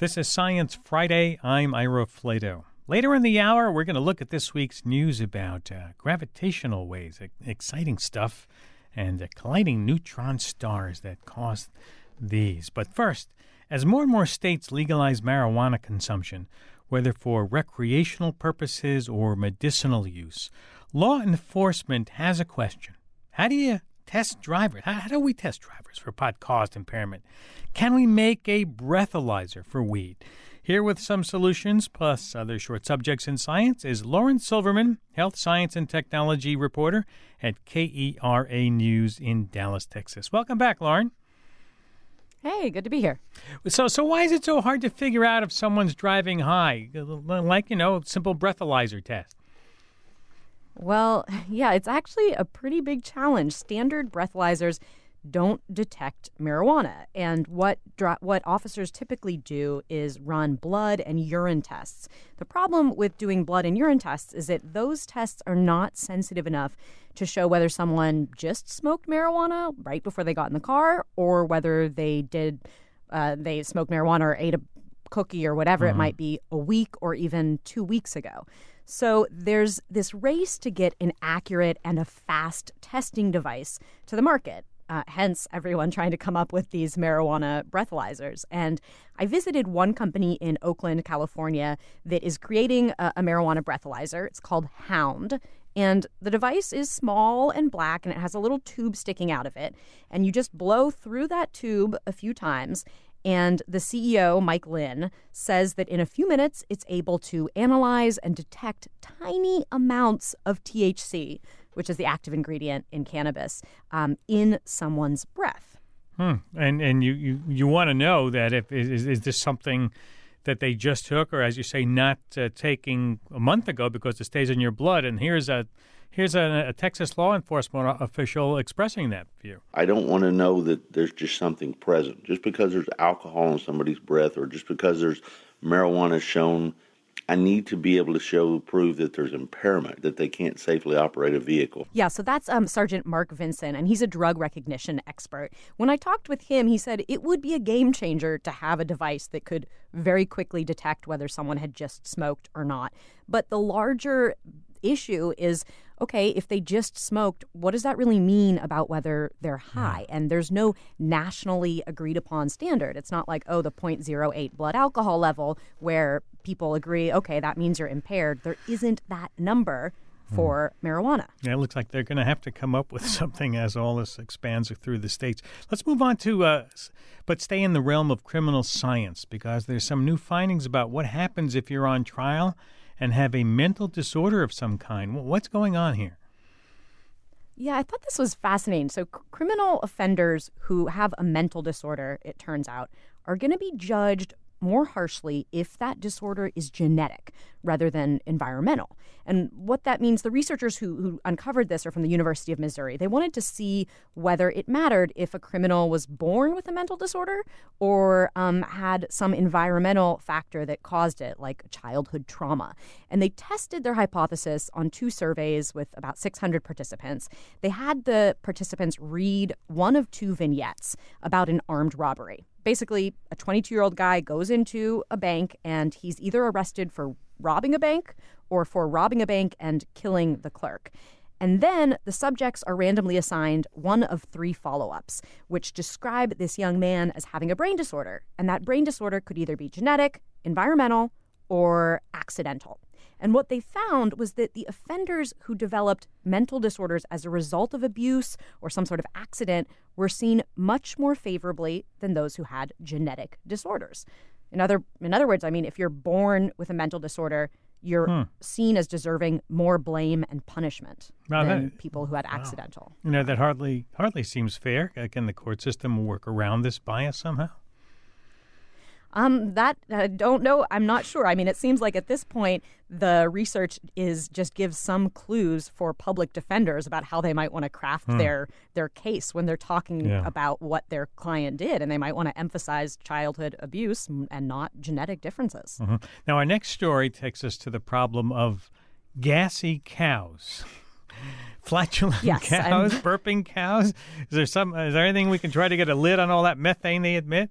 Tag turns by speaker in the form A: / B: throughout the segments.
A: This is Science Friday. I'm Ira Flatow. Later in the hour, we're going to look at this week's news about uh, gravitational waves, exciting stuff, and uh, colliding neutron stars that cause these. But first, as more and more states legalize marijuana consumption, whether for recreational purposes or medicinal use, law enforcement has a question. How do you test drivers? How, how do we test drivers for pot caused impairment? Can we make a breathalyzer for weed? Here with some solutions, plus other short subjects in science, is Lauren Silverman, health science and technology reporter at KERA News in Dallas, Texas. Welcome back, Lauren.
B: Hey, good to be here.
A: So, so why is it so hard to figure out if someone's driving high? Like you know, simple breathalyzer test.
B: Well, yeah, it's actually a pretty big challenge. Standard breathalyzers don't detect marijuana. And what what officers typically do is run blood and urine tests. The problem with doing blood and urine tests is that those tests are not sensitive enough to show whether someone just smoked marijuana right before they got in the car or whether they did uh, they smoked marijuana or ate a cookie or whatever mm-hmm. it might be a week or even two weeks ago. So there's this race to get an accurate and a fast testing device to the market. Uh, hence, everyone trying to come up with these marijuana breathalyzers. And I visited one company in Oakland, California, that is creating a, a marijuana breathalyzer. It's called Hound. And the device is small and black, and it has a little tube sticking out of it. And you just blow through that tube a few times, and the CEO, Mike Lynn, says that in a few minutes, it's able to analyze and detect tiny amounts of THC, which is the active ingredient in cannabis, um, in someone's breath.
A: Hmm. And and you, you, you want to know that if is, is this something that they just took, or as you say, not uh, taking a month ago because it stays in your blood. And here's a here's a, a, Texas law enforcement official expressing that view.
C: I don't want to know that there's just something present. Just because there's alcohol in somebody's breath, or just because there's marijuana shown I need to be able to show prove that there's impairment that they can't safely operate a vehicle.
B: Yeah, so that's um, Sergeant Mark Vinson, and he's a drug recognition expert. When I talked with him, he said it would be a game changer to have a device that could very quickly detect whether someone had just smoked or not. But the larger issue is okay, if they just smoked, what does that really mean about whether they're high? Yeah. And there's no nationally agreed upon standard. It's not like, oh, the 0.08 blood alcohol level where people agree, okay, that means you're impaired. There isn't that number hmm. for mm. marijuana.
A: Yeah, it looks like they're going to have to come up with something as all this expands through the states. Let's move on to, uh, but stay in the realm of criminal science because there's some new findings about what happens if you're on trial and have a mental disorder of some kind. What's going on here?
B: Yeah, I thought this was fascinating. So, criminal offenders who have a mental disorder, it turns out, are going to be judged more harshly if that disorder is genetic rather than environmental. And what that means, the researchers who, who, uncovered this are from the University of Missouri. They wanted to see whether it mattered if a criminal was born with a mental disorder or um, had some environmental factor that caused it, like childhood trauma. And they tested their hypothesis on two surveys with about 600 participants. They had the participants read one of two vignettes about an armed robbery basically a 22 year old guy goes into a bank and he's either arrested for robbing a bank or for robbing a bank and killing the clerk. And then the subjects are randomly assigned one of three follow ups, which describe this young man as having a brain disorder. And that brain disorder could either be genetic, environmental, or accidental. And what they found was that the offenders who developed mental disorders as a result of abuse or some sort of accident were seen much more favorably than those who had genetic disorders. In other, in other words, I mean, if you're born with a mental disorder, you're hmm. seen as deserving more blame and punishment than that, people who had wow. accidental.
A: You know, that hardly hardly seems fair. Can the court system work around this bias somehow?
B: Um, that I don't know. I'm not sure. I mean, it seems like at this point the research is just gives some clues for public defenders about how they might want to craft hmm. their their case when they're talking yeah. about what their client did, and they might want to emphasize childhood abuse and not genetic differences.
A: Mm-hmm. Now, our next story takes us to the problem of gassy cows. Flatulent yes, cows, I'm... burping cows. Is there some? Is there anything we can try to get a lid on all that methane they emit?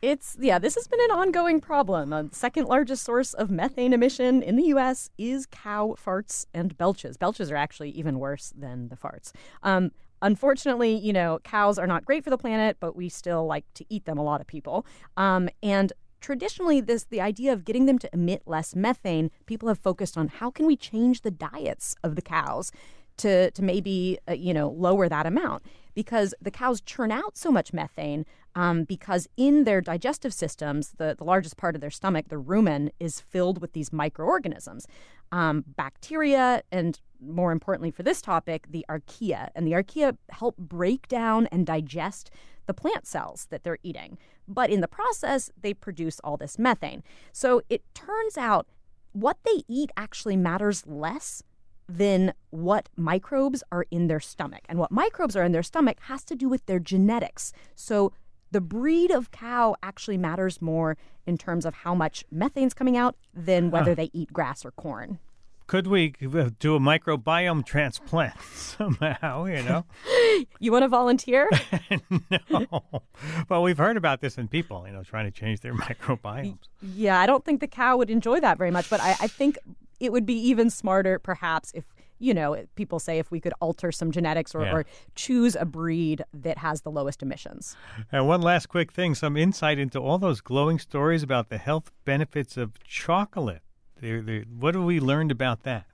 B: It's yeah, this has been an ongoing problem. The second largest source of methane emission in the U.S. is cow farts and belches. Belches are actually even worse than the farts. Um, unfortunately, you know, cows are not great for the planet, but we still like to eat them. A lot of people, um, and traditionally this the idea of getting them to emit less methane people have focused on how can we change the diets of the cows to to maybe uh, you know lower that amount because the cows churn out so much methane um, because in their digestive systems, the, the largest part of their stomach, the rumen, is filled with these microorganisms, um, bacteria, and more importantly for this topic, the archaea. And the archaea help break down and digest the plant cells that they're eating. But in the process, they produce all this methane. So it turns out what they eat actually matters less than what microbes are in their stomach. And what microbes are in their stomach has to do with their genetics. So the breed of cow actually matters more in terms of how much methane's coming out than whether huh. they eat grass or corn.
A: Could we do a microbiome transplant somehow, you know?
B: you want to volunteer?
A: no. Well, we've heard about this in people, you know, trying to change their microbiomes.
B: Yeah, I don't think the cow would enjoy that very much, but I, I think it would be even smarter, perhaps, if you know, people say if we could alter some genetics or, yeah. or, choose a breed that has the lowest emissions.
A: And one last quick thing some insight into all those glowing stories about the health benefits of chocolate. They're, they're, what have we learned about that?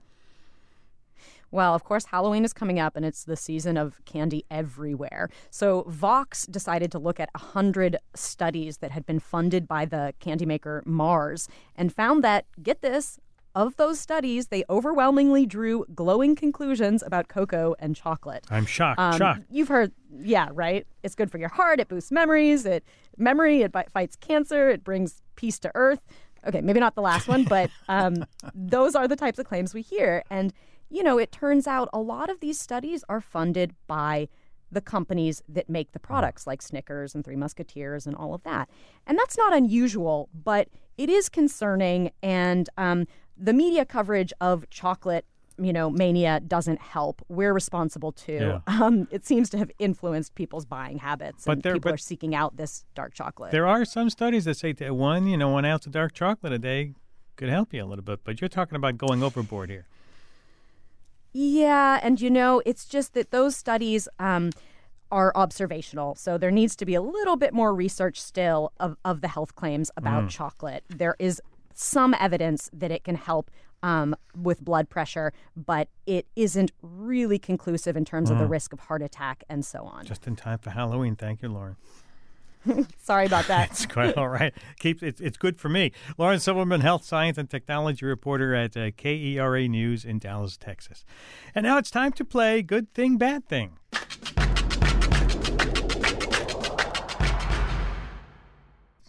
B: Well, of course, Halloween is coming up and it's the season of candy everywhere. So, Vox decided to look at 100 studies that had been funded by the candy maker Mars and found that, get this, of those studies, they overwhelmingly drew glowing conclusions about cocoa and chocolate.
A: I'm shocked. Um, shocked.
B: You've heard, yeah, right? It's good for your heart. It boosts memories. It memory. It fights cancer. It brings peace to Earth. Okay, maybe not the last one, but um, those are the types of claims we hear. And you know, it turns out a lot of these studies are funded by the companies that make the products, like Snickers and Three Musketeers and all of that. And that's not unusual, but it is concerning. And um, the media coverage of chocolate you know mania doesn't help we're responsible too yeah. um, it seems to have influenced people's buying habits but and there, people are seeking out this dark chocolate
A: there are some studies that say that one you know one ounce of dark chocolate a day could help you a little bit but you're talking about going overboard here
B: yeah and you know it's just that those studies um, are observational. So there needs to be a little bit more research still of, of the health claims about mm. chocolate. There is some evidence that it can help um, with blood pressure, but it isn't really conclusive in terms mm. of the mm. risk of heart attack and so on.
A: Just in time for Halloween. Thank you, Lauren.
B: Sorry about that.
A: it's quite all right. Keep it's, it's good for me. Lauren Silverman, health science and technology reporter at uh, KERA News in Dallas, Texas. And now it's time to play Good Thing, Bad Thing.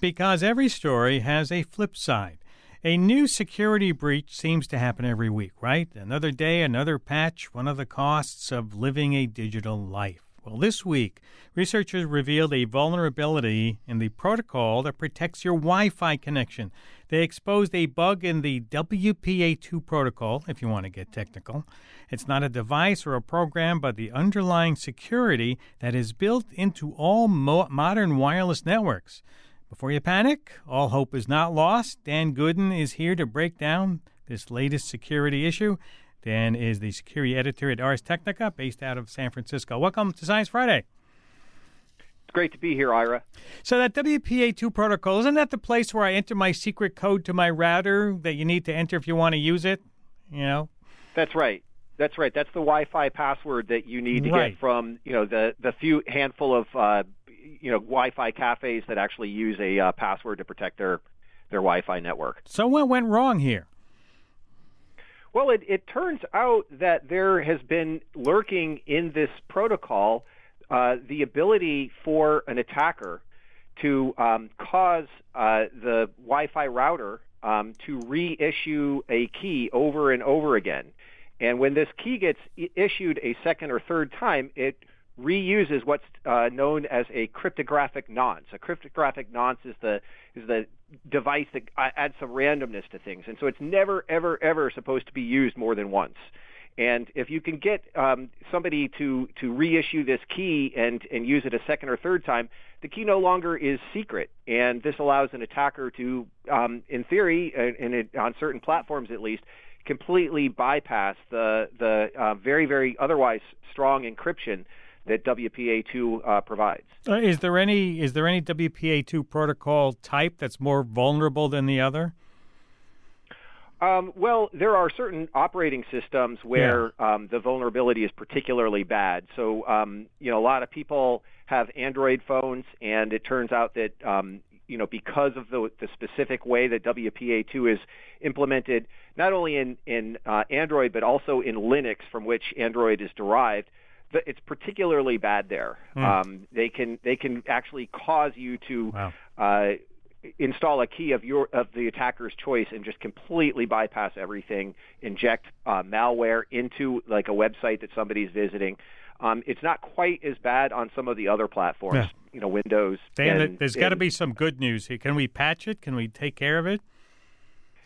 A: Because every story has a flip side. A new security breach seems to happen every week, right? Another day, another patch, one of the costs of living a digital life. Well, this week, researchers revealed a vulnerability in the protocol that protects your Wi Fi connection. They exposed a bug in the WPA2 protocol, if you want to get technical. It's not a device or a program, but the underlying security that is built into all mo- modern wireless networks. Before you panic, all hope is not lost. Dan Goodin is here to break down this latest security issue. Dan is the security editor at Ars Technica, based out of San Francisco. Welcome to Science Friday.
D: It's great to be here, Ira.
A: So, that WPA2 protocol, isn't that the place where I enter my secret code to my router that you need to enter if you want to use it? You know?
D: That's right. That's right. That's the Wi-Fi password that you need to right. get from you know the the few handful of uh, you know Wi-Fi cafes that actually use a uh, password to protect their their Wi-Fi network.
A: So what went wrong here?
D: Well, it, it turns out that there has been lurking in this protocol uh, the ability for an attacker to um, cause uh, the Wi-Fi router um, to reissue a key over and over again. And when this key gets issued a second or third time, it reuses what's uh, known as a cryptographic nonce. A cryptographic nonce is the is the device that adds some randomness to things, and so it's never, ever, ever supposed to be used more than once. And if you can get um, somebody to, to reissue this key and, and use it a second or third time, the key no longer is secret. And this allows an attacker to, um, in theory, and uh, on certain platforms at least, completely bypass the, the uh, very, very otherwise strong encryption that WPA2 uh, provides.
A: Uh, is there any is there any WPA2 protocol type that's more vulnerable than the other?
D: Um, well, there are certain operating systems where yeah. um, the vulnerability is particularly bad. So, um, you know, a lot of people have Android phones, and it turns out that, um, you know, because of the, the specific way that WPA2 is implemented, not only in in uh, Android but also in Linux, from which Android is derived, it's particularly bad there. Mm. they can they can actually cause you to. Wow. Uh, install a key of your of the attacker's choice and just completely bypass everything, inject uh, malware into like a website that somebody's visiting. Um, it's not quite as bad on some of the other platforms, yeah. you know, Windows.
A: Dan,
D: and,
A: there's got to be some good news here. Can we patch it? Can we take care of it?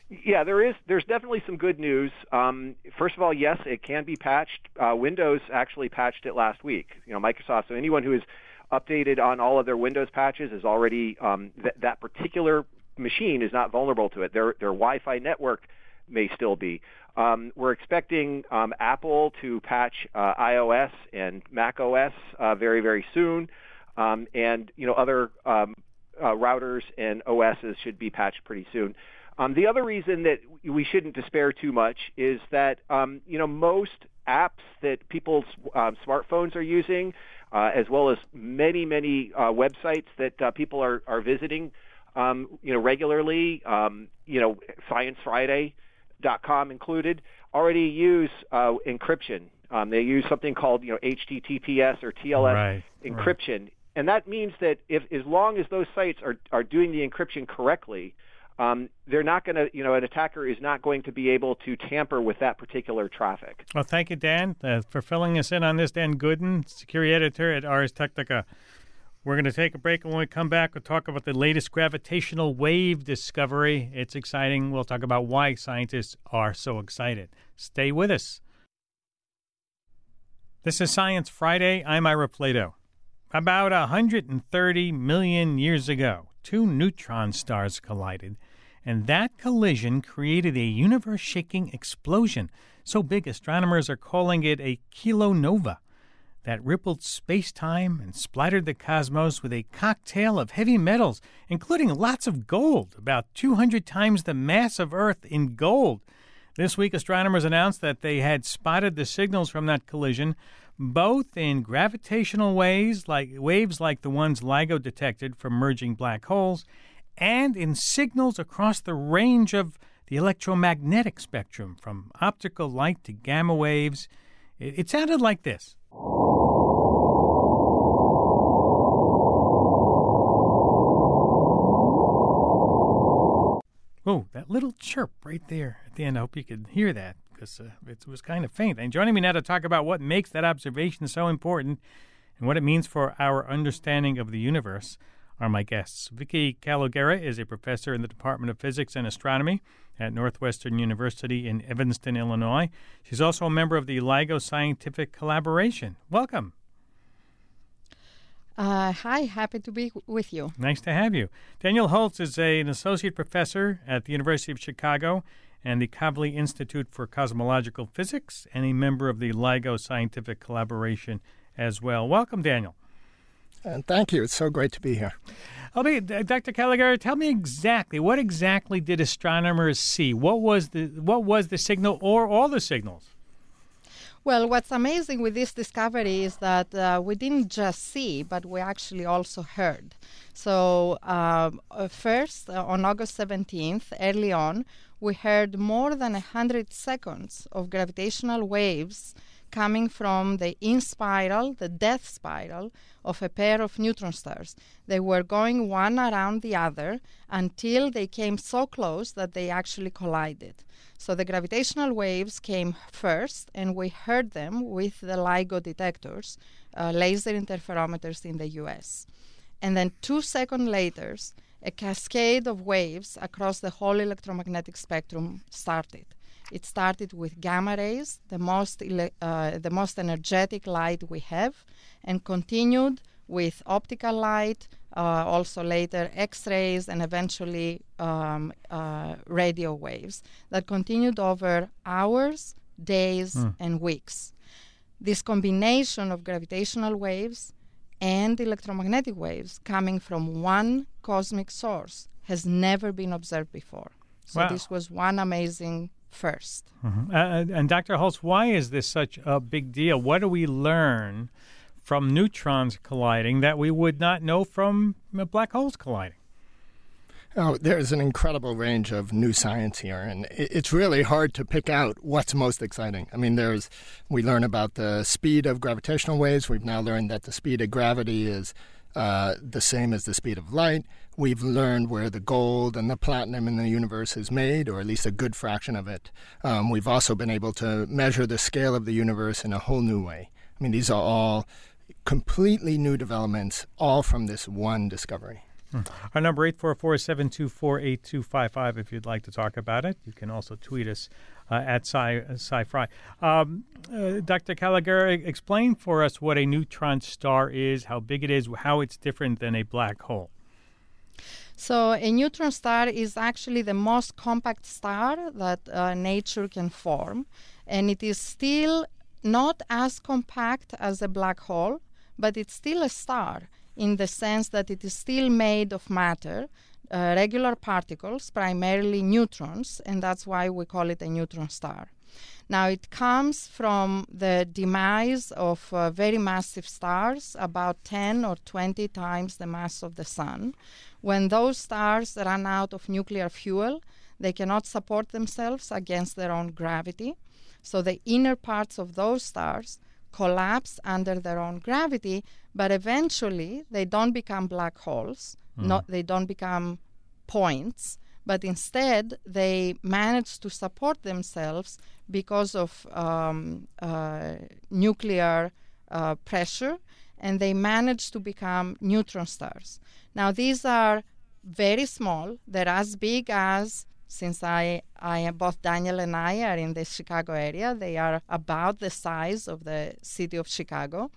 D: Yeah, there is. There's definitely some good news. Um, first of all, yes, it can be patched. Uh, Windows actually patched it last week. You know, Microsoft. So anyone who is updated on all of their Windows patches is already um, th- that particular machine is not vulnerable to it. Their their Wi-Fi network may still be. Um, we're expecting um, Apple to patch uh, iOS and Mac OS uh, very very soon, um, and you know other um, uh, routers and OSs should be patched pretty soon. Um, the other reason that we shouldn't despair too much is that um, you know most apps that people's um, smartphones are using uh, as well as many, many uh, websites that uh, people are, are visiting, um, you know, regularly. Um, you know, ScienceFriday.com included already use uh, encryption. Um, they use something called you know HTTPS or TLS right, encryption, right. and that means that if as long as those sites are are doing the encryption correctly, um, they're not going to, you know, an attacker is not going to be able to tamper with that particular traffic.
A: Well, thank you, Dan, uh, for filling us in on this. Dan Goodin, security editor at Ars Technica. We're going to take a break, and when we come back, we'll talk about the latest gravitational wave discovery. It's exciting. We'll talk about why scientists are so excited. Stay with us. This is Science Friday. I'm Ira Flatow. About 130 million years ago, two neutron stars collided and that collision created a universe shaking explosion, so big astronomers are calling it a kilonova, that rippled space time and splattered the cosmos with a cocktail of heavy metals, including lots of gold, about 200 times the mass of Earth in gold. This week, astronomers announced that they had spotted the signals from that collision, both in gravitational waves like waves like the ones LIGO detected from merging black holes, and in signals across the range of the electromagnetic spectrum, from optical light to gamma waves. It, it sounded like this. Oh, that little chirp right there at the end. I hope you could hear that because uh, it was kind of faint. And joining me now to talk about what makes that observation so important and what it means for our understanding of the universe are my guests. Vicky Kalogera is a professor in the Department of Physics and Astronomy at Northwestern University in Evanston, Illinois. She's also a member of the LIGO Scientific Collaboration. Welcome.
E: Uh, hi, happy to be with you.
A: Nice to have you. Daniel Holz is a, an associate professor at the University of Chicago and the Kavli Institute for Cosmological Physics and a member of the LIGO Scientific Collaboration as well. Welcome, Daniel.
F: And thank you. It's so great to be here.
A: I'll be, Dr. Kalogera, tell me exactly what exactly did astronomers see? What was the what was the signal or all the signals?
E: Well, what's amazing with this discovery is that uh, we didn't just see, but we actually also heard. So, um, uh, first, uh, on August 17th, early on, we heard more than 100 seconds of gravitational waves coming from the in spiral, the death spiral of a pair of neutron stars. They were going one around the other until they came so close that they actually collided. So the gravitational waves came first, and we heard them with the LIGO detectors, uh, laser interferometers in the US. And then two seconds later, a cascade of waves across the whole electromagnetic spectrum started It started with gamma rays, the most, uh, the most energetic light we have, and continued with optical light, uh, also later X rays, and eventually um, uh, radio waves that continued over hours, days, mm. and weeks. This combination of gravitational waves and electromagnetic waves coming from one cosmic source has never been observed before. So wow. this was one amazing 1st
A: mm-hmm. uh, and Dr. Holz, why is this such a big deal? What do we learn from neutrons colliding that we would not know from black holes colliding?
F: Oh, there's an incredible range of new science here, and it's really hard to pick out what's most exciting. I mean, there's we learn about the speed of gravitational waves. We've now learned that the speed of gravity is uh, the same as the speed of light. We've learned where the gold and the platinum in the universe is made, or at least a good fraction of it. Um, we've also been able to measure the scale of the universe in a whole new way. I mean, these are all completely new developments, all from this one discovery.
A: Hmm. Our number 844-724-8255 if you'd like to talk about it. You can also tweet us uh, at sci, uh, sci um, uh, Dr. Gallagher, explain for us what a neutron star is, how big it is, how it's different than a black hole.
E: So, a neutron star is actually the most compact star that uh, nature can form, and it is still not as compact as a black hole, but it's still a star in the sense that it is still made of matter, uh, regular particles, primarily neutrons, and that's why we call it a neutron star. Now, it comes from the demise of uh, very massive stars, about 10 or 20 times the mass of the Sun. When those stars run out of nuclear fuel, they cannot support themselves against their own gravity. So, the inner parts of those stars collapse under their own gravity, but eventually they don't become black holes, mm. not, they don't become points, but instead they manage to support themselves because of um, uh, nuclear uh, pressure and they manage to become neutron stars. Now, these are very small, they're as big as since I, I both Daniel and I are in the Chicago area. They are about the size of the city of Chicago,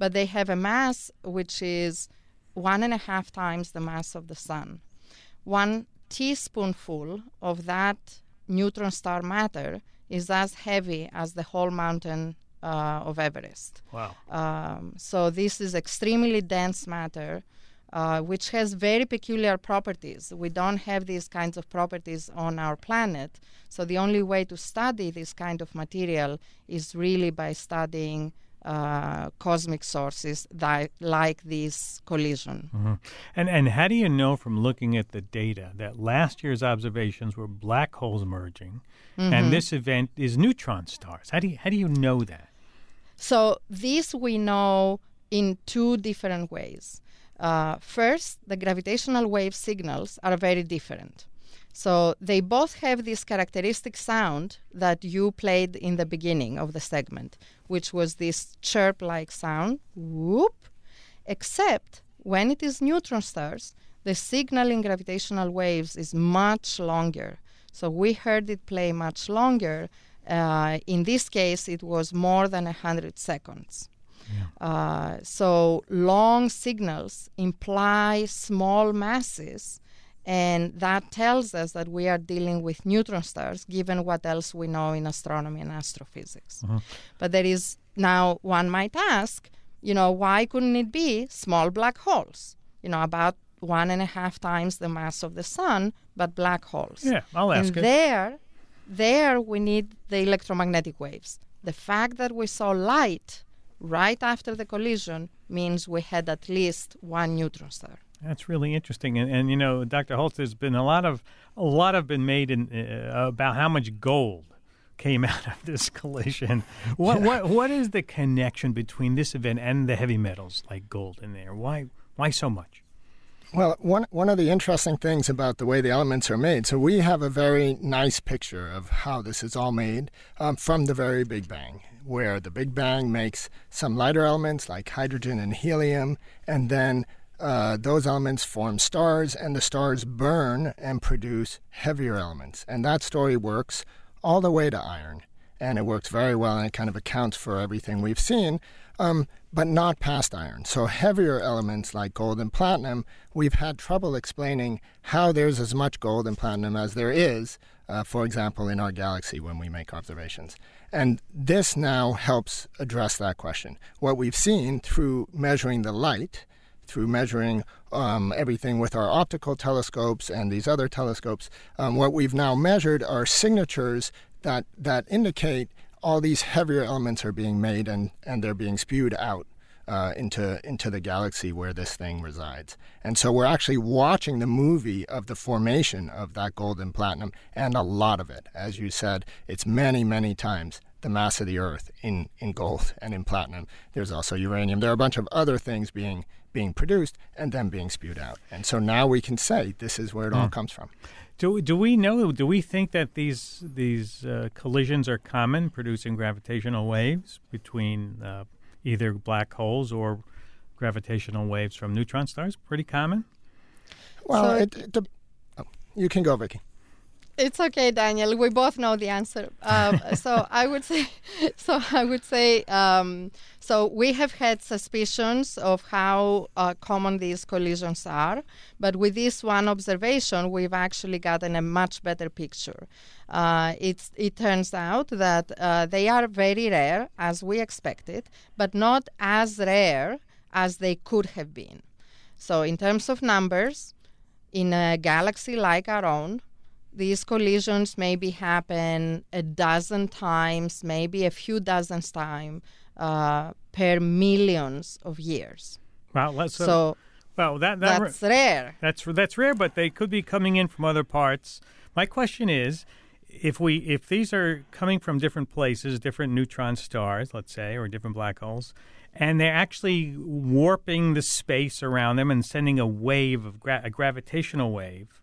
E: but they have a mass which is one and a half times the mass of the sun. One teaspoonful of that neutron star matter is as heavy as the whole mountain uh, of Everest.
A: Wow.
E: Um, so this is extremely dense matter uh, which has very peculiar properties. We don't have these kinds of properties on our planet. So the only way to study this kind of material is really by studying uh, cosmic sources that, like this collision.
A: Mm-hmm. And and how do you know from looking at the data that last year's observations were black holes merging, mm-hmm. and this event is neutron stars? How do you, how do you know that?
E: So this we know in two different ways. Uh, first, the gravitational wave signals are very different. So they both have this characteristic sound that you played in the beginning of the segment, which was this chirp like sound, whoop, except when it is neutron stars, the signal in gravitational waves is much longer. So we heard it play much longer. Uh, in this case, it was more than 100 seconds. Uh, so long signals imply small masses, and that tells us that we are dealing with neutron stars, given what else we know in astronomy and astrophysics. Uh-huh. But there is now one might ask, you know, why couldn't it be small black holes? You know, about one and a half times the mass of the sun, but black holes.
A: Yeah, I'll ask
E: and
A: it.
E: There, there we need the electromagnetic waves. The fact that we saw light right after the collision means we had at least one neutron star.
A: That's really interesting, and, and you know, Dr. Holz, there's been a lot of a lot have been made in, uh, about how much gold came out of this collision. What what what is the connection between this event and the heavy metals like gold in there? Why why so much?
F: Well, one one of the interesting things about the way the elements are made, so we have a very nice picture of how this is all made um, from the very Big Bang where the Big Bang makes some lighter elements like hydrogen and helium, and then uh, those elements form stars, and the stars burn and produce heavier elements. And that story works all the way to iron. And it works very well and it kind of accounts for everything we've seen, um, but not past iron. So, heavier elements like gold and platinum, we've had trouble explaining how there's as much gold and platinum as there is, uh, for example, in our galaxy when we make observations. And this now helps address that question. What we've seen through measuring the light, through measuring um, everything with our optical telescopes and these other telescopes, um, what we've now measured are signatures that, that indicate all these heavier elements are being made and, and they're being spewed out uh, into into the galaxy where this thing resides. And so we're actually watching the movie of the formation of that gold and platinum, and a lot of it. As you said, it's many many times the mass of the Earth in in gold and in platinum. There's also uranium. There are a bunch of other things being being produced and then being spewed out. And so now we can say this is where it all hmm. comes from.
A: Do, do we know? Do we think that these these uh, collisions are common, producing gravitational waves between uh, either black holes or gravitational waves from neutron stars? Pretty common.
F: Well, so it, it, oh, you can go, Vicky.
E: It's okay, Daniel. We both know the answer. Um, so I would say, so I would say, um, so we have had suspicions of how uh, common these collisions are, but with this one observation, we've actually gotten a much better picture. Uh, it's, it turns out that uh, they are very rare, as we expected, but not as rare as they could have been. So in terms of numbers, in a galaxy like our own, these collisions maybe happen a dozen times, maybe a few dozens times uh, per millions of years.
A: Wow, let's, so well that,
E: that that's ra- rare.
A: That's that's rare, but they could be coming in from other parts. My question is, if we if these are coming from different places, different neutron stars, let's say, or different black holes, and they're actually warping the space around them and sending a wave of gra- a gravitational wave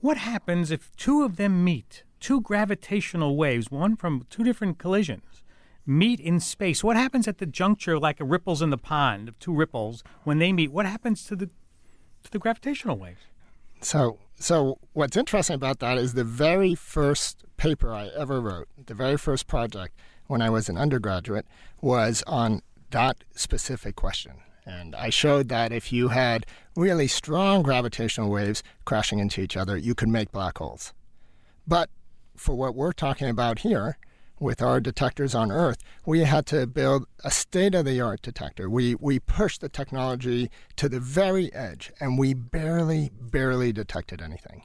A: what happens if two of them meet? Two gravitational waves, one from two different collisions, meet in space. What happens at the juncture, like ripples in the pond of two ripples, when they meet? What happens to the to the gravitational waves?
F: So, so what's interesting about that is the very first paper I ever wrote, the very first project when I was an undergraduate, was on that specific question. And I showed that if you had really strong gravitational waves crashing into each other, you could make black holes. But for what we're talking about here, with our detectors on Earth, we had to build a state of the art detector. We, we pushed the technology to the very edge, and we barely, barely detected anything.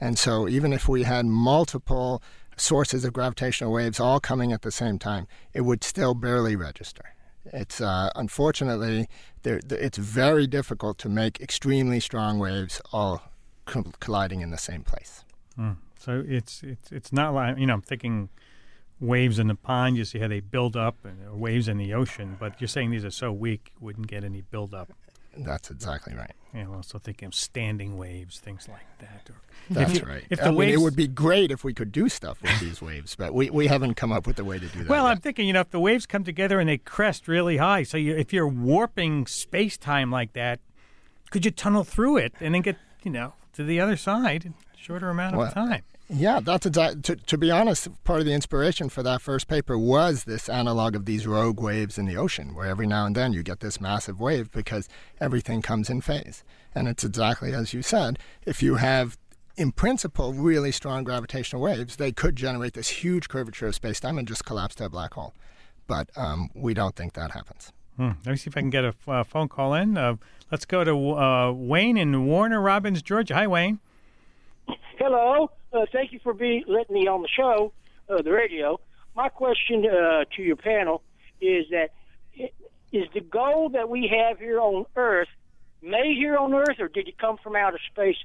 F: And so, even if we had multiple sources of gravitational waves all coming at the same time, it would still barely register. It's uh, unfortunately it's very difficult to make extremely strong waves all co- colliding in the same place.
A: Mm. So it's it's it's not like you know I'm thinking waves in the pond. You see how they build up, and waves in the ocean. But you're saying these are so weak, wouldn't get any buildup.
F: That's exactly right.
A: Yeah, well, also thinking of standing waves, things like that. Or
F: That's you, right. If the I waves, mean, it would be great if we could do stuff with these waves, but we, we haven't come up with a way to do that.
A: Well,
F: yet.
A: I'm thinking, you know, if the waves come together and they crest really high, so you, if you're warping space time like that, could you tunnel through it and then get, you know, to the other side in a shorter amount well, of time?
F: Yeah, that's exactly. To, to be honest, part of the inspiration for that first paper was this analog of these rogue waves in the ocean, where every now and then you get this massive wave because everything comes in phase. And it's exactly as you said. If you have, in principle, really strong gravitational waves, they could generate this huge curvature of space-time and just collapse to a black hole. But um, we don't think that happens.
A: Hmm. Let me see if I can get a uh, phone call in. Uh, let's go to uh, Wayne in Warner Robins, Georgia. Hi, Wayne.
G: Hello. Uh, thank you for being letting me on the show, uh, the radio. My question uh, to your panel is that is the gold that we have here on Earth made here on Earth, or did it come from outer space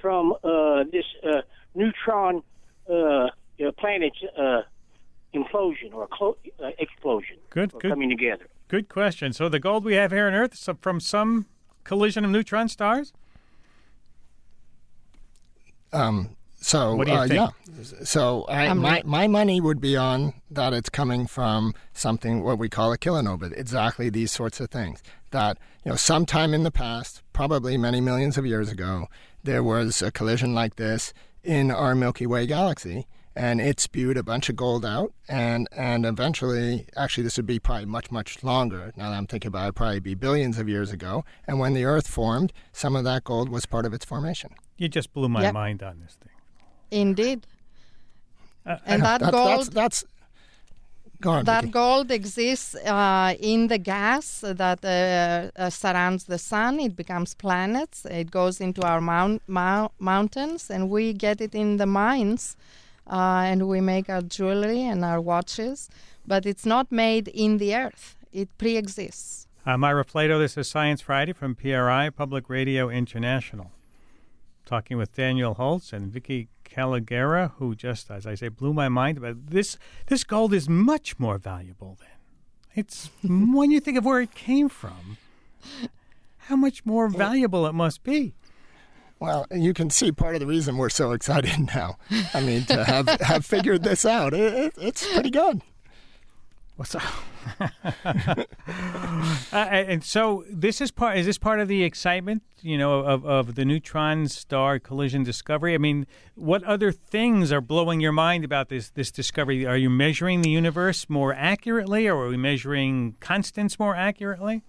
G: from uh, this uh, neutron uh, planet implosion or clo- explosion?
A: Good, good.
G: Coming together.
A: Good question. So the gold we have here on Earth is from some collision of neutron stars.
F: Um, so
A: what do you uh, think?
F: yeah, so I, my my money would be on that it's coming from something what we call a kilonova. Exactly these sorts of things. That you know, sometime in the past, probably many millions of years ago, there was a collision like this in our Milky Way galaxy, and it spewed a bunch of gold out, and and eventually, actually, this would be probably much much longer. Now that I'm thinking about it, probably be billions of years ago. And when the Earth formed, some of that gold was part of its formation.
A: You just blew my
E: Yep.
A: mind on this thing.
E: Indeed.
A: Uh,
E: And that
F: That's
E: gold
F: that's, that's go on.
E: That
F: Vicky.
E: gold exists uh, in the gas that uh, uh, surrounds the sun. It becomes planets. It goes into our mount, mou- mountains, and we get it in the mines, uh, and we make our jewelry and our watches. But it's not made in the earth. It pre-exists.
A: I'm Ira Flatow. This is Science Friday from PRI, Public Radio International. Talking with Daniel Holz and Vicky Kalogera, who just, as I say, blew my mind. But this this gold is much more valuable than it's when you think of where it came from. How much more valuable it must be.
F: Well, you can see part of the reason we're so excited now. I mean, to have have figured this out, it, it, it's pretty good.
A: What's up? uh, and so this is part. Is this part of the excitement? You know, of of the neutron star collision discovery. I mean, what other things are blowing your mind about this this discovery? Are you measuring the universe more accurately, or are we measuring constants more accurately?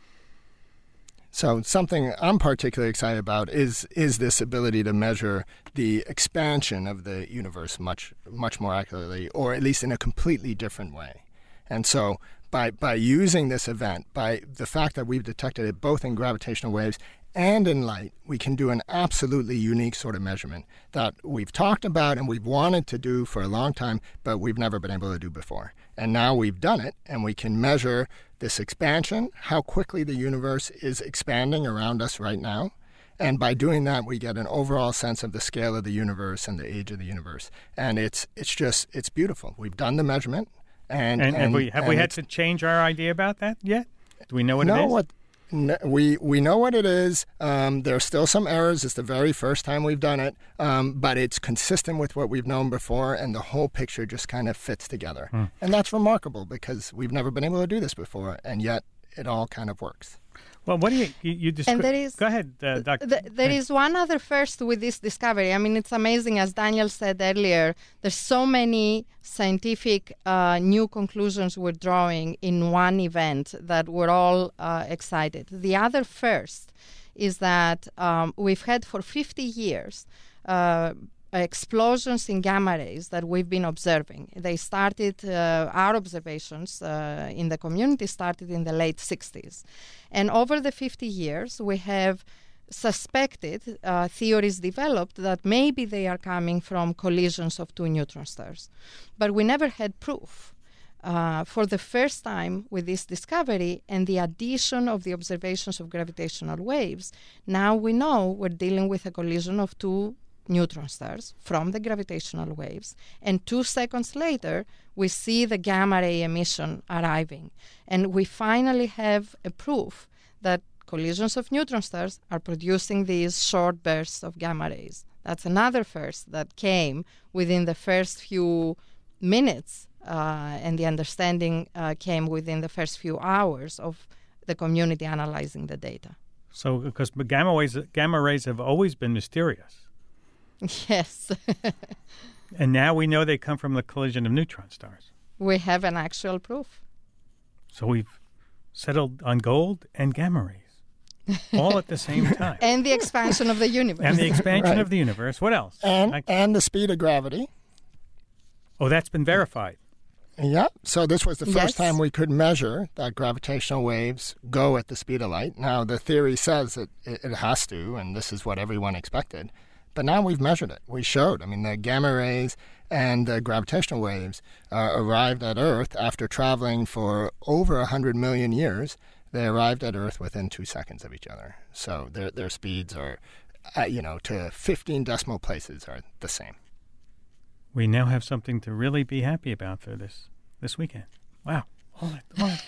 F: So something I'm particularly excited about is is this ability to measure the expansion of the universe much much more accurately, or at least in a completely different way. And so by by using this event, by the fact that we've detected it both in gravitational waves and in light, we can do an absolutely unique sort of measurement that we've talked about and we've wanted to do for a long time, but we've never been able to do before. And now we've done it, and we can measure this expansion, how quickly the universe is expanding around us right now. And by doing that, we get an overall sense of the scale of the universe and the age of the universe. And it's it's just it's beautiful. We've done the measurement, and
A: And, have we have we had to change our idea about that yet? Do we know what
F: know
A: it is?
F: what we we know what it is. Um, there are still some errors. It's the very first time we've done it, um, but it's consistent with what we've known before, and the whole picture just kind of fits together.
A: Hmm.
F: And that's remarkable because we've never been able to do this before, and yet it all kind of works.
A: Well, what do you you, you descri-
E: And there is-
A: Go ahead, uh, Doctor.
E: Th- there is one other first with this discovery. I mean, it's amazing, as Daniel said earlier. There's so many scientific uh, new conclusions we're drawing in one event that we're all uh, excited. The other first is that um, we've had for 50 years. Uh, explosions in gamma rays that we've been observing. They started, uh, our observations uh, in the community started in the late 60s. And over the 50 years, we have suspected uh, theories developed that maybe they are coming from collisions of two neutron stars. But we never had proof. Uh, for the first time with this discovery and the addition of the observations of gravitational waves, now we know we're dealing with a collision of two neutron stars from the gravitational waves. And two seconds later, we see the gamma ray emission arriving. And we finally have a proof that collisions of neutron stars are producing these short bursts of gamma rays. That's another first that came within the first few minutes, uh, and the understanding uh, came within the first few hours of the community analyzing the data.
A: So, because gamma rays gamma rays have always been mysterious.
E: Yes,
A: And now we know they come from the collision of neutron stars.
E: we have an actual proof.
A: So we've settled on gold and gamma rays all at the same time.
E: And the expansion of the universe.
A: And the expansion
F: Right.
A: of the universe. What else?
F: And
A: I-
F: and the speed of gravity.
A: oh, that's been verified.
F: Yeah. So this was the first
E: Yes.
F: time we could measure that gravitational waves go at the speed of light. Now the theory says that it, it has to, and this is what everyone expected. But now we've measured it. We showed. I mean, the gamma rays and the gravitational waves uh, arrived at Earth after traveling for over 100 million years. They arrived at Earth within two seconds of each other. So their, their speeds are, uh, you know, to 15 decimal places are the same.
A: We now have something to really be happy about for this this weekend. Wow. All that, all that.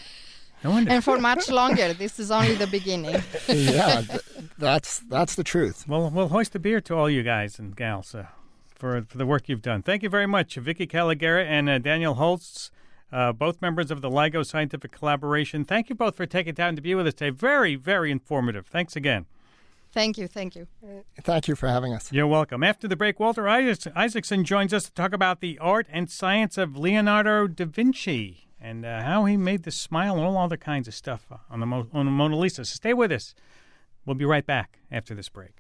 A: No wonder.
E: and for much longer. This is only the beginning.
F: yeah, th- that's that's the truth.
A: Well, we'll hoist a beer to all you guys and gals uh, for for the work you've done. Thank you very much, Vicky Kalogera and uh, Daniel Holz, uh, both members of the LIGO Scientific Collaboration. Thank you both for taking time to be with us today. Very, very informative. Thanks again.
E: Thank you, thank you.
F: Thank you for having us.
A: You're welcome. After the break, Walter Isaacson joins us to talk about the art and science of Leonardo da Vinci and uh, how he made the smile and all other kinds of stuff on the, Mo- on the Mona Lisa. So stay with us. We'll be right back after this break.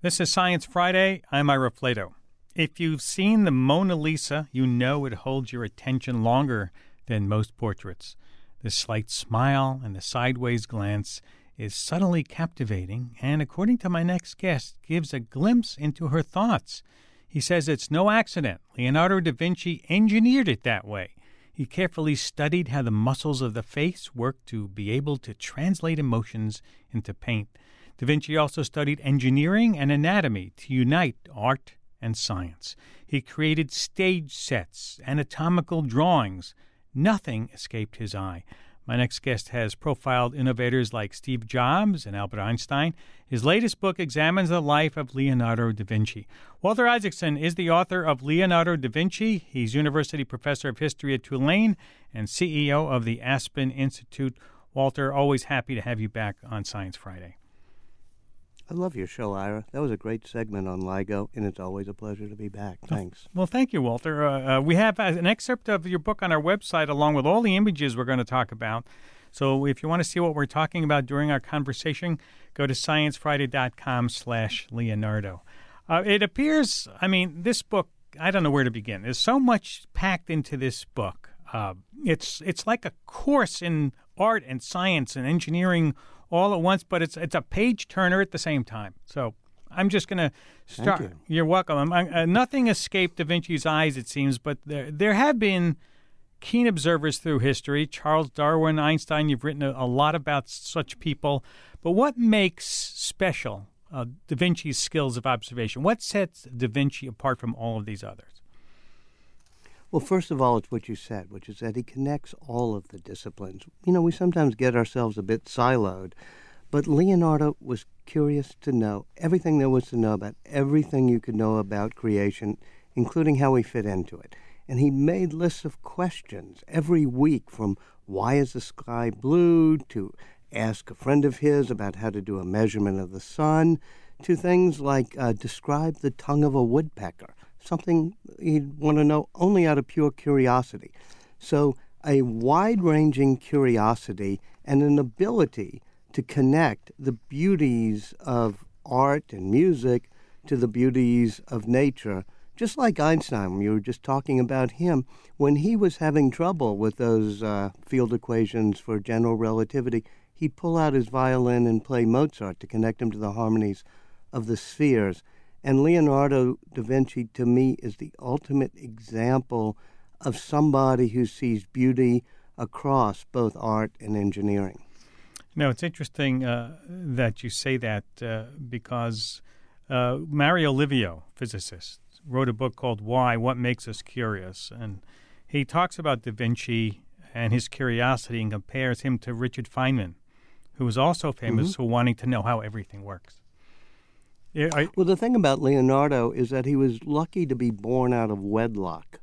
A: This is Science Friday. I'm Ira Flatow. If you've seen the Mona Lisa, you know it holds your attention longer than most portraits. The slight smile and the sideways glance is subtly captivating, and according to my next guest, gives a glimpse into her thoughts. He says it's no accident. Leonardo da Vinci engineered it that way. He carefully studied how the muscles of the face work to be able to translate emotions into paint. Da Vinci also studied engineering and anatomy to unite art and science. He created stage sets, anatomical drawings. Nothing escaped his eye. My next guest has profiled innovators like Steve Jobs and Albert Einstein. His latest book examines the life of Leonardo da Vinci. Walter Isaacson is the author of Leonardo da Vinci. He's University Professor of History at Tulane and CEO of the Aspen Institute. Walter, always happy to have you back on Science Friday.
H: I love your show, Ira. That was a great segment on LIGO, and it's always a pleasure to be back. Thanks.
A: Well, thank you, Walter. Uh, uh, we have an excerpt of your book on our website, along with all the images we're going to talk about. So if you want to see what we're talking about during our conversation, go to sciencefriday.com slash Leonardo. Uh, it appears, I mean, this book, I don't know where to begin. There's so much packed into this book. Uh, it's it's like a course in art and science and engineering all at once, but it's it's a page turner at the same time. So I'm just going to start.
H: You.
A: are welcome. uh, nothing escaped Da Vinci's eyes, it seems, but there there have been keen observers through history. Charles Darwin, Einstein. You've written a, a lot about such people. But what makes special uh, Da Vinci's skills of observation? What sets Da Vinci apart from all of these others?
H: Well, first of all, it's what you said, which is that he connects all of the disciplines. You know, we sometimes get ourselves a bit siloed, but Leonardo was curious to know everything there was to know about everything you could know about creation, including how we fit into it. And he made lists of questions every week from why is the sky blue to ask a friend of his about how to do a measurement of the sun to things like uh, describe the tongue of a woodpecker something he'd want to know only out of pure curiosity. So, a wide ranging curiosity and an ability to connect the beauties of art and music to the beauties of nature. Just like Einstein, we were just talking about him, when he was having trouble with those uh, field equations for general relativity, he'd pull out his violin and play Mozart to connect him to the harmonies of the spheres. And Leonardo da Vinci, to me, is the ultimate example of somebody who sees beauty across both art and engineering.
A: No, it's interesting uh, that you say that uh, because uh, Mario Livio, physicist, wrote a book called Why? What Makes Us Curious? And he talks about Da Vinci and his curiosity and compares him to Richard Feynman, who was also famous mm-hmm. for wanting to know how everything works.
H: Yeah, I, well, the thing about Leonardo is that he was lucky to be born out of wedlock,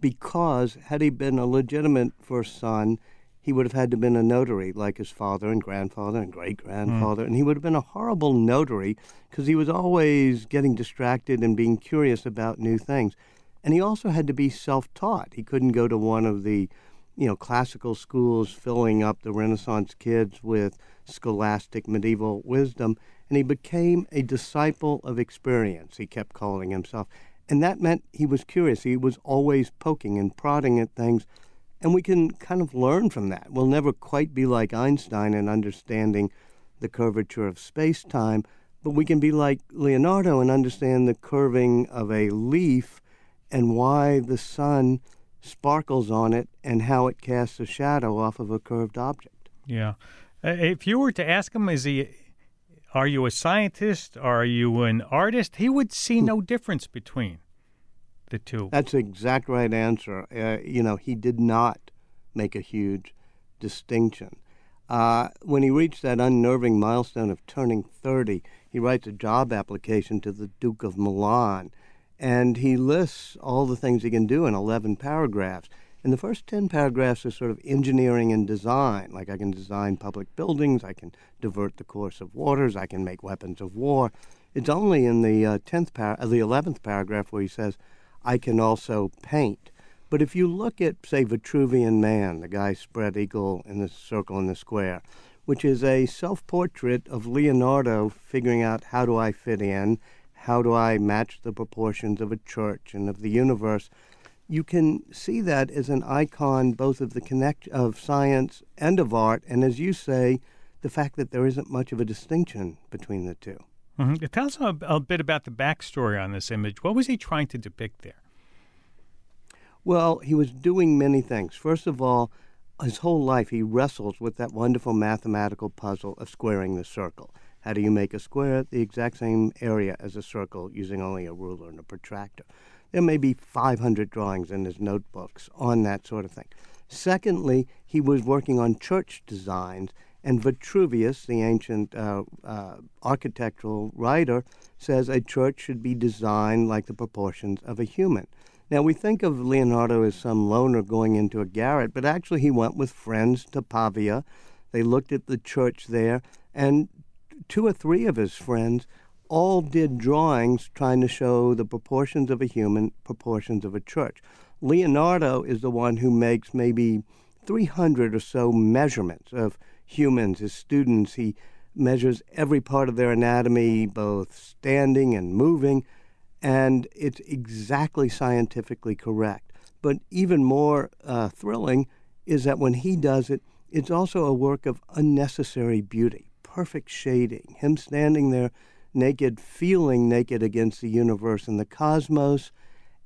H: because had he been a legitimate first son, he would have had to have been a notary like his father and grandfather and great grandfather, mm. and he would have been a horrible notary because he was always getting distracted and being curious about new things. And he also had to be self-taught. He couldn't go to one of the, you know, classical schools filling up the Renaissance kids with scholastic medieval wisdom and he became a disciple of experience, he kept calling himself. And that meant he was curious. He was always poking and prodding at things. And we can kind of learn from that. We'll never quite be like Einstein in understanding the curvature of space time, but we can be like Leonardo and understand the curving of a leaf and why the sun sparkles on it and how it casts a shadow off of a curved object.
A: Yeah. Uh, if you were to ask him, is he are you a scientist? Are you an artist? He would see hmm. no difference between the two.
H: That's the exact right answer. Uh, you know, he did not make a huge distinction. Uh, when he reached that unnerving milestone of turning 30, he writes a job application to the Duke of Milan, and he lists all the things he can do in 11 paragraphs. And the first 10 paragraphs are sort of engineering and design. Like I can design public buildings, I can divert the course of waters, I can make weapons of war. It's only in the uh, 10th par- uh, the 11th paragraph where he says, I can also paint. But if you look at, say, Vitruvian Man, the guy spread eagle in the circle in the square, which is a self portrait of Leonardo figuring out how do I fit in, how do I match the proportions of a church and of the universe. You can see that as an icon both of the connect of science and of art, and as you say, the fact that there isn't much of a distinction between the 2
A: mm-hmm. Tell us a, a bit about the backstory on this image. What was he trying to depict there?
H: Well, he was doing many things. First of all, his whole life he wrestles with that wonderful mathematical puzzle of squaring the circle. How do you make a square the exact same area as a circle using only a ruler and a protractor? There may be 500 drawings in his notebooks on that sort of thing. Secondly, he was working on church designs, and Vitruvius, the ancient uh, uh, architectural writer, says a church should be designed like the proportions of a human. Now, we think of Leonardo as some loner going into a garret, but actually he went with friends to Pavia. They looked at the church there, and two or three of his friends all did drawings trying to show the proportions of a human, proportions of a church. Leonardo is the one who makes maybe 300 or so measurements of humans, his students. He measures every part of their anatomy, both standing and moving and it's exactly scientifically correct. But even more uh, thrilling is that when he does it, it's also a work of unnecessary beauty, perfect shading, him standing there naked, feeling naked against the universe and the cosmos.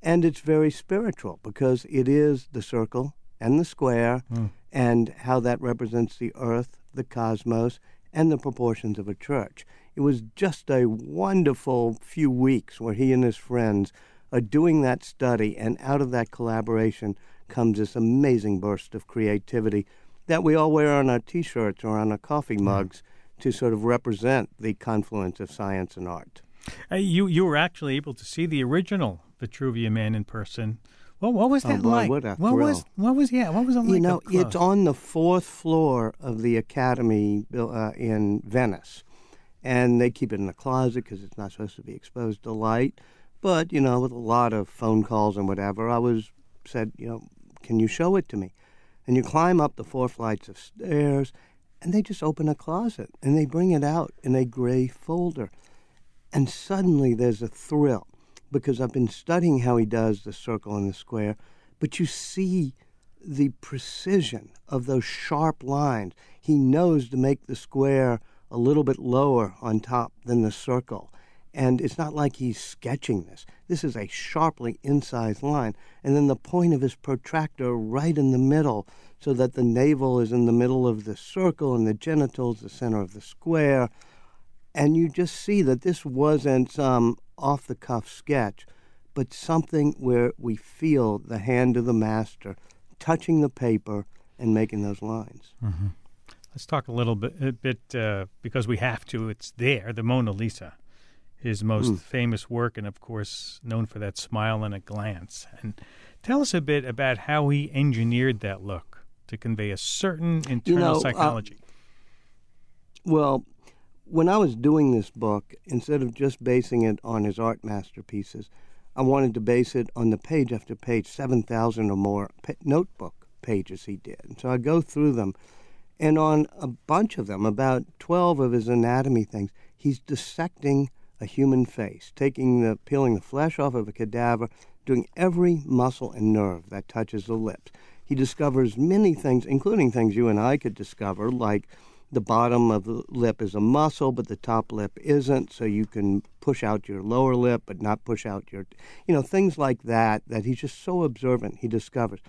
H: And it's very spiritual because it is the circle and the square mm. and how that represents the earth, the cosmos, and the proportions of a church. It was just a wonderful few weeks where he and his friends are doing that study, and out of that collaboration comes this amazing burst of creativity that we all wear on our t shirts or on our coffee mugs mm. To sort of represent the confluence of science and art.
A: Uh, you, you were actually able to see the original Vitruvian Man in person. Well, what was that
H: oh, boy,
A: like?
H: What,
A: what was what was yeah? What was it like?
H: You know, it's on the fourth floor of the Academy uh, in Venice, and they keep it in a closet because it's not supposed to be exposed to light. But you know, with a lot of phone calls and whatever, I was said, you know, can you show it to me? And you climb up the four flights of stairs, and they just open a closet and they bring it out in a gray folder, and suddenly there's a thrill because I've been studying how he does the circle and the square, but you see the precision of those sharp lines. He knows to make the square a little bit lower on top than the circle. And it's not like he's sketching this. This is a sharply incised line. And then the point of his protractor right in the middle, so that the navel is in the middle of the circle and the genitals the center of the square. And you just see that this wasn't some off the cuff sketch, but something where we feel the hand of the master touching the paper and making those lines.
A: Mm-hmm. Let's talk a little bit, a bit uh, because we have to. It's there, the Mona Lisa, his most mm. famous work, and of course known for that smile and a glance. And tell us a bit about how he engineered that look to convey a certain internal
H: you know, uh,
A: psychology. Uh,
H: well, when I was doing this book, instead of just basing it on his art masterpieces, I wanted to base it on the page after page, 7,000 or more notebook pages he did. And so I go through them and on a bunch of them, about 12 of his anatomy things, he's dissecting a human face, taking the peeling the flesh off of a cadaver, doing every muscle and nerve that touches the lips. He discovers many things, including things you and I could discover, like the bottom of the lip is a muscle, but the top lip isn't, so you can push out your lower lip, but not push out your, you know, things like that, that he's just so observant, he discovers.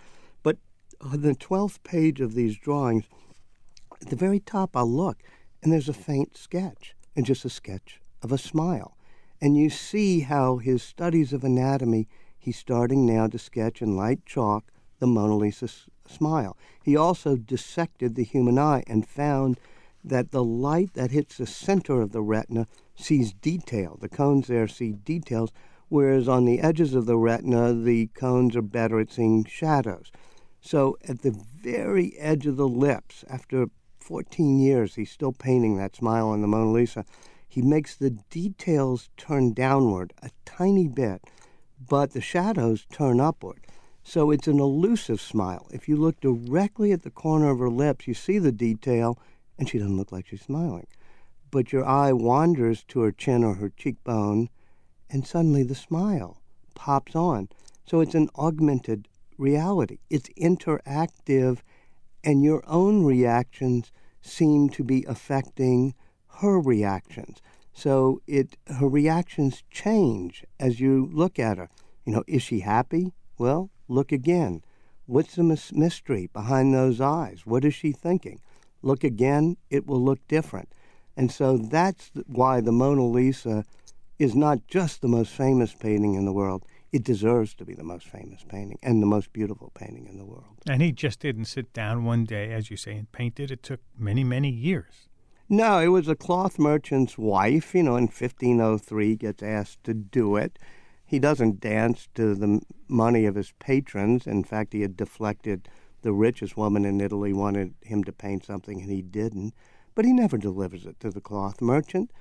H: But on the 12th page of these drawings, at the very top, I'll look, and there's a faint sketch, and just a sketch of a smile. And you see how his studies of anatomy, he's starting now to sketch in light chalk the Mona Lisa smile. He also dissected the human eye and found that the light that hits the center of the retina sees detail. The cones there see details, whereas on the edges of the retina, the cones are better at seeing shadows. So at the very edge of the lips, after 14 years, he's still painting that smile on the Mona Lisa. He makes the details turn downward a tiny bit, but the shadows turn upward. So it's an elusive smile. If you look directly at the corner of her lips, you see the detail, and she doesn't look like she's smiling. But your eye wanders to her chin or her cheekbone, and suddenly the smile pops on. So it's an augmented reality. It's interactive, and your own reactions seem to be affecting her reactions. So it her reactions change as you look at her. You know, is she happy? Well, look again. What's the mystery behind those eyes? What is she thinking? Look again, it will look different. And so that's why the Mona Lisa is not just the most famous painting in the world. It deserves to be the most famous painting and the most beautiful painting in the world.
A: And he just didn't sit down one day, as you say, and paint it. It took many, many years.
H: No, it was a cloth merchant's wife, you know, in 1503 gets asked to do it. He doesn't dance to the money of his patrons. In fact, he had deflected the richest woman in Italy wanted him to paint something and he didn't. But he never delivers it to the cloth merchant.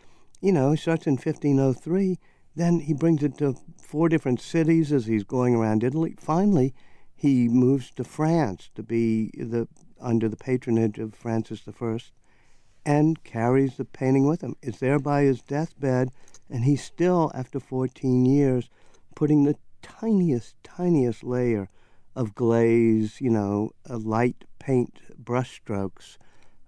H: You know, he starts in 1503, then he brings it to four different cities as he's going around Italy. Finally, he moves to France to be the under the patronage of Francis I and carries the painting with him. It's there by his deathbed, and he's still, after 14 years, putting the tiniest, tiniest layer of glaze, you know, light paint brushstrokes,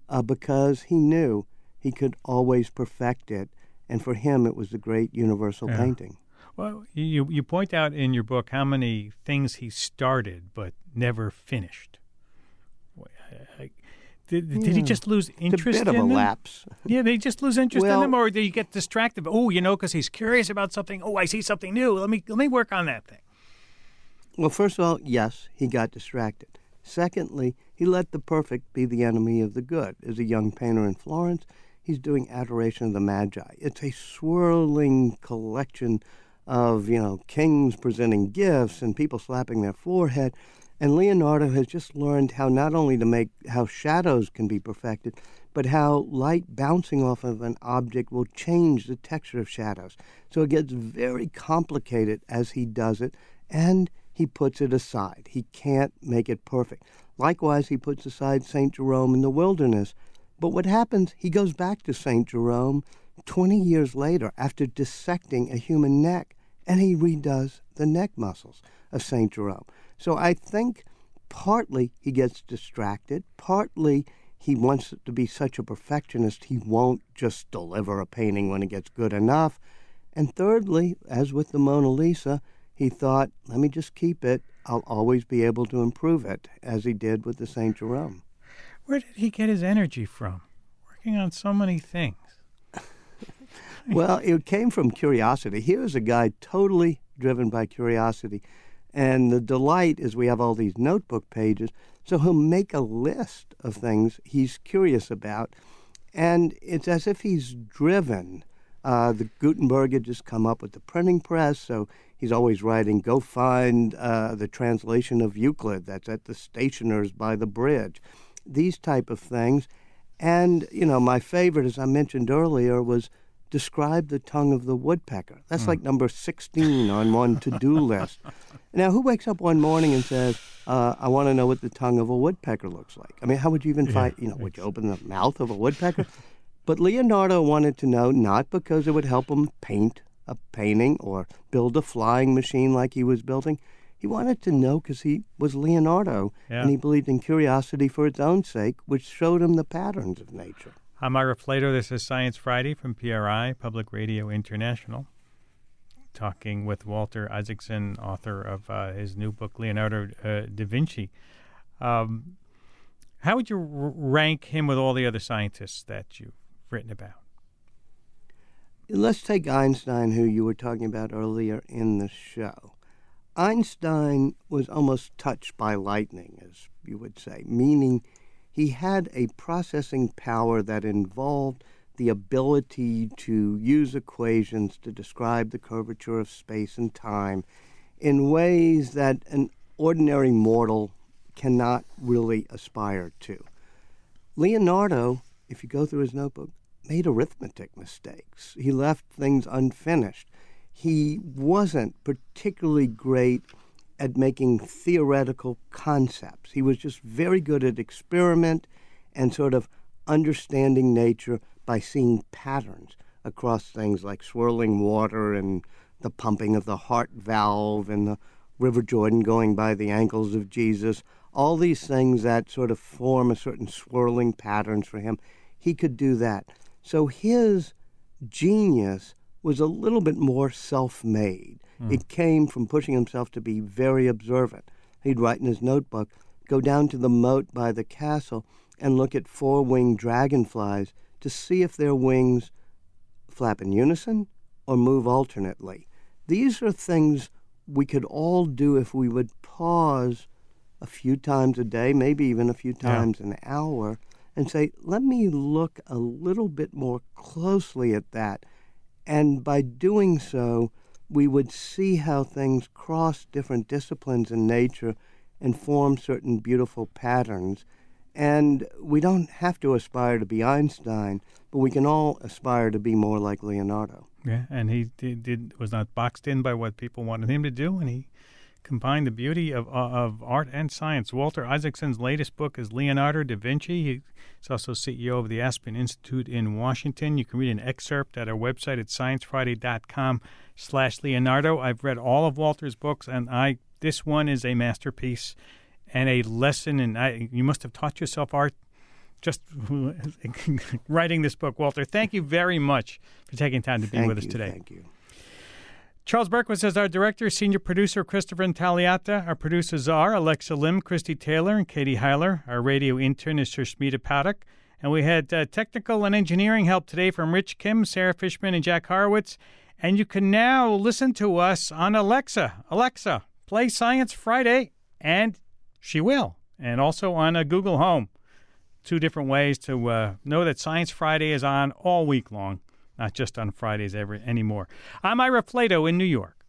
H: uh, because he knew he could always perfect it. And for him, it was a great universal yeah. painting.
A: Well, you, you point out in your book how many things he started but never finished. Did, did he hmm. just lose interest
H: a bit
A: of
H: a
A: them?
H: lapse.
A: Yeah, they just lose interest
H: well,
A: in them, or do you get distracted? Oh, you know, because he's curious about something. Oh, I see something new. Let me let me work on that thing.
H: Well, first of all, yes, he got distracted. Secondly, he let the perfect be the enemy of the good. As a young painter in Florence, he's doing Adoration of the Magi. It's a swirling collection of you know kings presenting gifts and people slapping their forehead. And Leonardo has just learned how not only to make how shadows can be perfected, but how light bouncing off of an object will change the texture of shadows. So it gets very complicated as he does it, and he puts it aside. He can't make it perfect. Likewise, he puts aside St. Jerome in the wilderness. But what happens, he goes back to St. Jerome 20 years later after dissecting a human neck, and he redoes the neck muscles of St. Jerome. So I think partly he gets distracted, partly he wants to be such a perfectionist he won't just deliver a painting when it gets good enough. And thirdly, as with the Mona Lisa, he thought, let me just keep it. I'll always be able to improve it, as he did with the St. Jerome.
A: Where did he get his energy from? Working on so many things.
H: well, it came from curiosity. He was a guy totally driven by curiosity. And the delight is we have all these notebook pages. So he'll make a list of things he's curious about. And it's as if he's driven. Uh, the Gutenberg had just come up with the printing press, so he's always writing, go find uh, the translation of Euclid that's at the stationer's by the bridge. These type of things. And, you know, my favorite, as I mentioned earlier, was describe the tongue of the woodpecker. That's mm. like number 16 on one to do list. Now, who wakes up one morning and says, uh, I want to know what the tongue of a woodpecker looks like? I mean, how would you even yeah, find, you know, would you open the mouth of a woodpecker? but Leonardo wanted to know not because it would help him paint a painting or build a flying machine like he was building. He wanted to know because he was Leonardo yeah. and he believed in curiosity for its own sake, which showed him the patterns of nature.
A: I'm Ira Flatow. This is Science Friday from PRI, Public Radio International. Talking with Walter Isaacson, author of uh, his new book, Leonardo uh, da Vinci. Um, how would you r- rank him with all the other scientists that you've written about?
H: Let's take Einstein, who you were talking about earlier in the show. Einstein was almost touched by lightning, as you would say, meaning he had a processing power that involved the ability to use equations to describe the curvature of space and time in ways that an ordinary mortal cannot really aspire to. Leonardo, if you go through his notebook, made arithmetic mistakes. He left things unfinished. He wasn't particularly great at making theoretical concepts. He was just very good at experiment and sort of understanding nature by seeing patterns across things like swirling water and the pumping of the heart valve and the River Jordan going by the ankles of Jesus, all these things that sort of form a certain swirling patterns for him. He could do that. So his genius was a little bit more self made. Mm. It came from pushing himself to be very observant. He'd write in his notebook, go down to the moat by the castle and look at four winged dragonflies to see if their wings flap in unison or move alternately. These are things we could all do if we would pause a few times a day, maybe even a few times yeah. an hour, and say, let me look a little bit more closely at that. And by doing so, we would see how things cross different disciplines in nature and form certain beautiful patterns. And we don't have to aspire to be Einstein, but we can all aspire to be more like Leonardo.
A: Yeah, and he did, did was not boxed in by what people wanted him to do, and he combined the beauty of, uh, of art and science. Walter Isaacson's latest book is Leonardo da Vinci. He's also CEO of the Aspen Institute in Washington. You can read an excerpt at our website at sciencefriday.com slash Leonardo. I've read all of Walter's books, and I this one is a masterpiece and a lesson. And I, you must have taught yourself art just writing this book, Walter. Thank you very much for taking time to be
H: thank
A: with
H: you,
A: us today.
H: Thank you.
A: Charles Bergquist is our director, senior producer Christopher Intagliata. Our producers are Alexa Lim, Christie Taylor, and Katie Hiler. Our radio intern is Sushmita Pathak. And we had uh, technical and engineering help today from Rich Kim, Sarah Fishman, and Jack Horowitz. And you can now listen to us on Alexa. Alexa, play Science Friday, and she will. And also on a Google Home. Two different ways to uh, know that Science Friday is on all week long, not just on Fridays every, anymore. I'm Ira Flatow in New York.